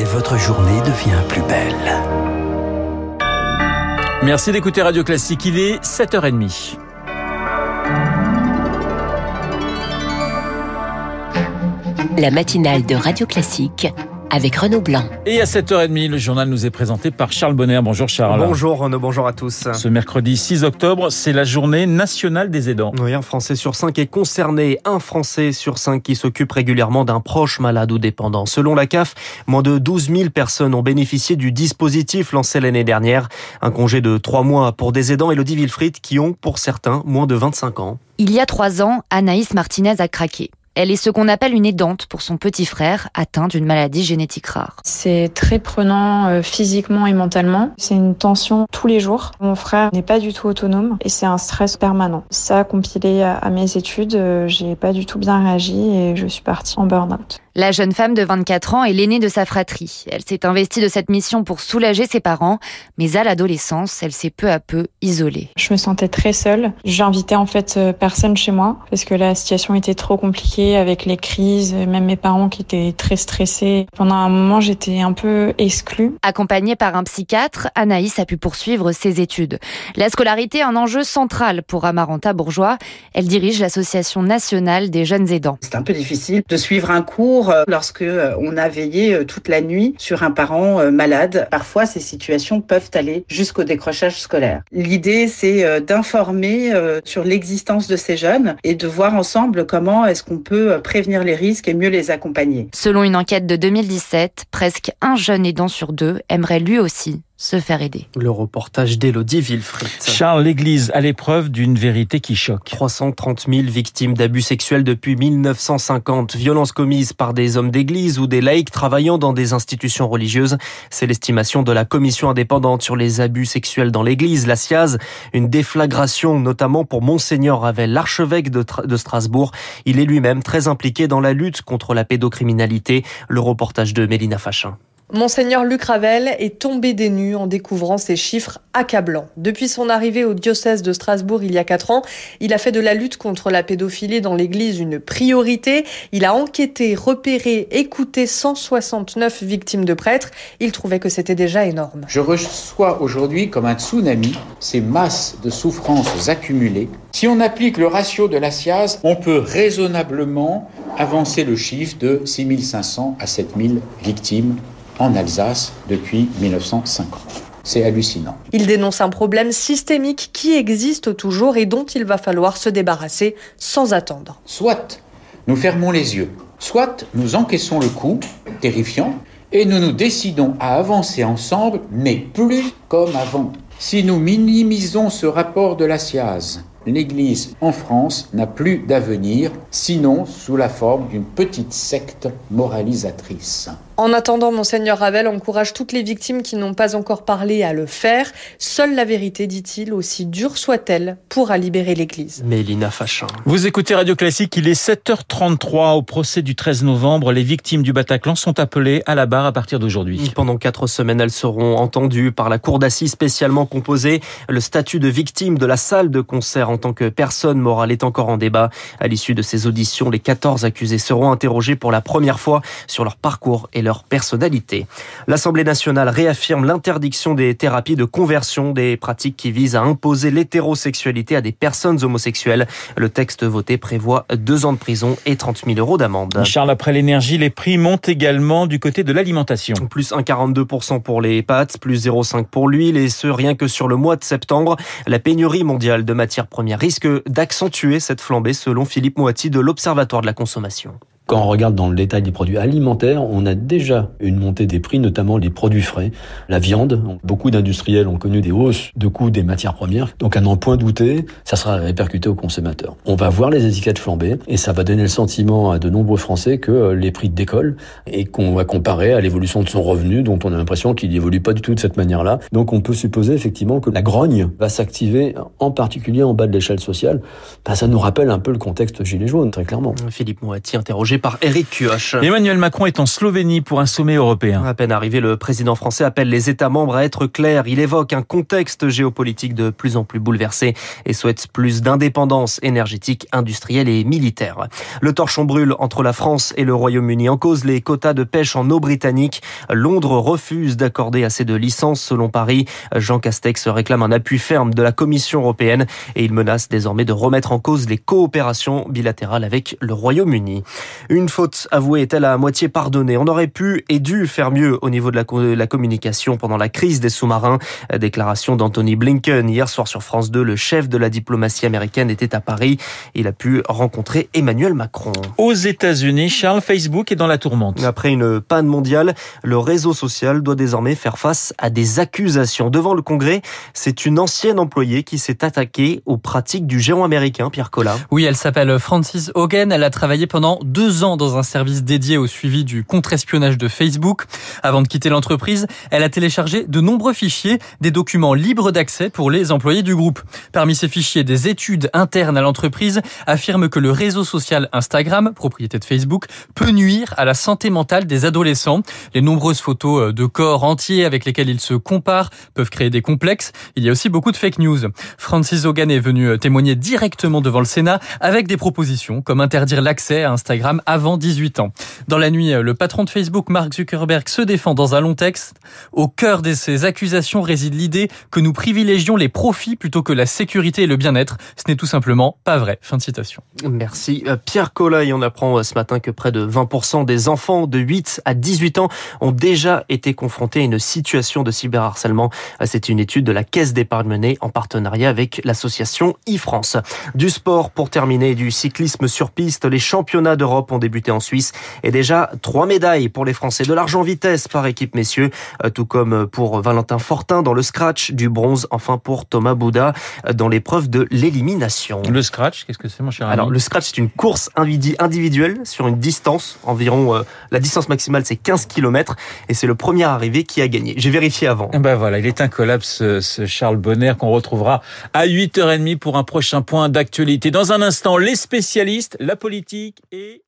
et votre journée devient plus belle. Merci d'écouter Radio Classique, il est 7h30. La matinale de Radio Classique avec Renaud Blanc. Et à 7h30, le journal nous est présenté par Charles Bonner. Bonjour Charles. Bonjour Renaud, bonjour à tous. Ce mercredi 6 octobre, c'est la journée nationale des aidants. Oui, un Français sur cinq est concerné, un Français sur cinq qui s'occupe régulièrement d'un proche malade ou dépendant. Selon la CAF, moins de 12 000 personnes ont bénéficié du dispositif lancé l'année dernière. Un congé de trois mois pour des aidants, Elodie Wilfried, qui ont, pour certains, moins de 25 ans. Il y a trois ans, Anaïs Martinez a craqué. Elle est ce qu'on appelle une aidante pour son petit frère atteint d'une maladie génétique rare. C'est très prenant euh, physiquement et mentalement. C'est une tension tous les jours. Mon frère n'est pas du tout autonome et c'est un stress permanent. Ça, compilé à mes études, euh, j'ai pas du tout bien réagi et je suis partie en burn-out. La jeune femme de 24 ans est l'aînée de sa fratrie. Elle s'est investie de cette mission pour soulager ses parents, mais à l'adolescence, elle s'est peu à peu isolée. Je me sentais très seule. J'invitais en fait euh, personne chez moi parce que la situation était trop compliquée avec les crises, même mes parents qui étaient très stressés. Pendant un moment, j'étais un peu exclue. Accompagnée par un psychiatre, Anaïs a pu poursuivre ses études. La scolarité est un enjeu central pour Amaranta Bourgeois. Elle dirige l'association nationale des jeunes aidants. C'est un peu difficile de suivre un cours euh, lorsque euh, on a veillé euh, toute la nuit sur un parent malade. Parfois, ces situations peuvent aller jusqu'au décrochage scolaire. L'idée, c'est d'informer sur l'existence de ces jeunes et de voir ensemble comment est-ce qu'on peut prévenir les risques et mieux les accompagner. Selon une enquête de 2017, presque un jeune aidant sur deux aimerait lui aussi se faire aider. Le reportage d'Elodie Villefrit. Charles, l'Église à l'épreuve d'une vérité qui choque. 330 000 victimes d'abus sexuels depuis 1950. Violences commises par des hommes d'Église ou des laïcs travaillant dans des institutions religieuses. C'est l'estimation de la Commission indépendante sur les abus sexuels dans l'Église, la SIAZ. Une déflagration notamment pour Monseigneur Ravel, l'archevêque de, de Strasbourg. Il est lui-même très impliqué dans la lutte contre la pédocriminalité. Le reportage de Mélina Fachin. Monseigneur Luc Ravel est tombé des nues en découvrant ces chiffres accablants. Depuis son arrivée au diocèse de Strasbourg il y a quatre ans, il a fait de la lutte contre la pédophilie dans l'église une priorité. Il a enquêté, repéré, écouté 169 victimes de prêtres. Il trouvait que c'était déjà énorme. Je reçois aujourd'hui comme un tsunami ces masses de souffrances accumulées. Si on applique le ratio de la SIAZ, on peut raisonnablement avancer le chiffre de 6500 à 7000 victimes en Alsace depuis 1950. C'est hallucinant. Il dénonce un problème systémique qui existe toujours et dont il va falloir se débarrasser sans attendre. Soit nous fermons les yeux, soit nous encaissons le coup, terrifiant, et nous nous décidons à avancer ensemble, mais plus comme avant. Si nous minimisons ce rapport de la SIAZ, l'Église en France n'a plus d'avenir, sinon sous la forme d'une petite secte moralisatrice. En attendant, Monseigneur Ravel encourage toutes les victimes qui n'ont pas encore parlé à le faire. Seule la vérité, dit-il, aussi dure soit-elle, pourra libérer l'Église. Mélina Fachin. Vous écoutez Radio Classique, il est 7h33 au procès du 13 novembre. Les victimes du Bataclan sont appelées à la barre à partir d'aujourd'hui. Pendant quatre semaines, elles seront entendues par la cour d'assises spécialement composée. Le statut de victime de la salle de concert en tant que personne morale est encore en débat. À l'issue de ces auditions, les 14 accusés seront interrogés pour la première fois sur leur parcours et leur personnalité. L'Assemblée nationale réaffirme l'interdiction des thérapies de conversion, des pratiques qui visent à imposer l'hétérosexualité à des personnes homosexuelles. Le texte voté prévoit deux ans de prison et 30 000 euros d'amende. Charles, après l'énergie, les prix montent également du côté de l'alimentation. Plus 1,42% pour les pâtes, plus 0,5% pour l'huile et ce rien que sur le mois de septembre. La pénurie mondiale de matières premières risque d'accentuer cette flambée selon Philippe Moati de l'Observatoire de la consommation. Quand on regarde dans le détail des produits alimentaires, on a déjà une montée des prix, notamment les produits frais, la viande. Beaucoup d'industriels ont connu des hausses de coûts des matières premières. Donc à n'en point douter, ça sera répercuté aux consommateurs. On va voir les étiquettes flamber et ça va donner le sentiment à de nombreux Français que euh, les prix décollent et qu'on va comparer à l'évolution de son revenu dont on a l'impression qu'il n'évolue pas du tout de cette manière-là. Donc on peut supposer effectivement que la grogne va s'activer en particulier en bas de l'échelle sociale. Ben, ça nous rappelle un peu le contexte gilet jaune, très clairement. Philippe Moati interrogé par Eric Kioch. Emmanuel Macron est en Slovénie pour un sommet européen. À peine arrivé, le président français appelle les États membres à être clairs. Il évoque un contexte géopolitique de plus en plus bouleversé et souhaite plus d'indépendance énergétique, industrielle et militaire. Le torchon brûle entre la France et le Royaume-Uni en cause les quotas de pêche en eau britannique. Londres refuse d'accorder assez de licences selon Paris. Jean Castex réclame un appui ferme de la Commission européenne et il menace désormais de remettre en cause les coopérations bilatérales avec le Royaume-Uni. Une faute avouée est-elle à moitié pardonnée? On aurait pu et dû faire mieux au niveau de la, la communication pendant la crise des sous-marins. Déclaration d'Anthony Blinken hier soir sur France 2. Le chef de la diplomatie américaine était à Paris. Il a pu rencontrer Emmanuel Macron. Aux États-Unis, Charles Facebook est dans la tourmente. Après une panne mondiale, le réseau social doit désormais faire face à des accusations. Devant le Congrès, c'est une ancienne employée qui s'est attaquée aux pratiques du géant américain, Pierre Collat. Oui, elle s'appelle Francis Hogan. Elle a travaillé pendant deux ans dans un service dédié au suivi du contre-espionnage de Facebook. Avant de quitter l'entreprise, elle a téléchargé de nombreux fichiers, des documents libres d'accès pour les employés du groupe. Parmi ces fichiers, des études internes à l'entreprise affirment que le réseau social Instagram, propriété de Facebook, peut nuire à la santé mentale des adolescents. Les nombreuses photos de corps entiers avec lesquels ils se comparent peuvent créer des complexes. Il y a aussi beaucoup de fake news. Francis Hogan est venu témoigner directement devant le Sénat avec des propositions comme interdire l'accès à Instagram avant 18 ans. Dans la nuit, le patron de Facebook, Mark Zuckerberg, se défend dans un long texte. Au cœur de ces accusations réside l'idée que nous privilégions les profits plutôt que la sécurité et le bien-être. Ce n'est tout simplement pas vrai. Fin de citation. Merci. Pierre Collat, on apprend ce matin que près de 20% des enfants de 8 à 18 ans ont déjà été confrontés à une situation de cyberharcèlement. C'est une étude de la Caisse d'épargne menée en partenariat avec l'association e-France. Du sport pour terminer, du cyclisme sur piste. Les championnats d'Europe ont débuté en Suisse et déjà trois médailles pour les Français. De l'argent vitesse par équipe messieurs, tout comme pour Valentin Fortin dans le scratch, du bronze enfin pour Thomas Bouda dans l'épreuve de l'élimination. Le scratch, qu'est-ce que c'est mon cher ami Alors le scratch c'est une course individuelle sur une distance environ euh, la distance maximale c'est 15 km et c'est le premier arrivé qui a gagné. J'ai vérifié avant. Ben voilà, il est incollable ce, ce Charles Bonner qu'on retrouvera à 8h30 pour un prochain point d'actualité. Dans un instant, les spécialistes, la politique et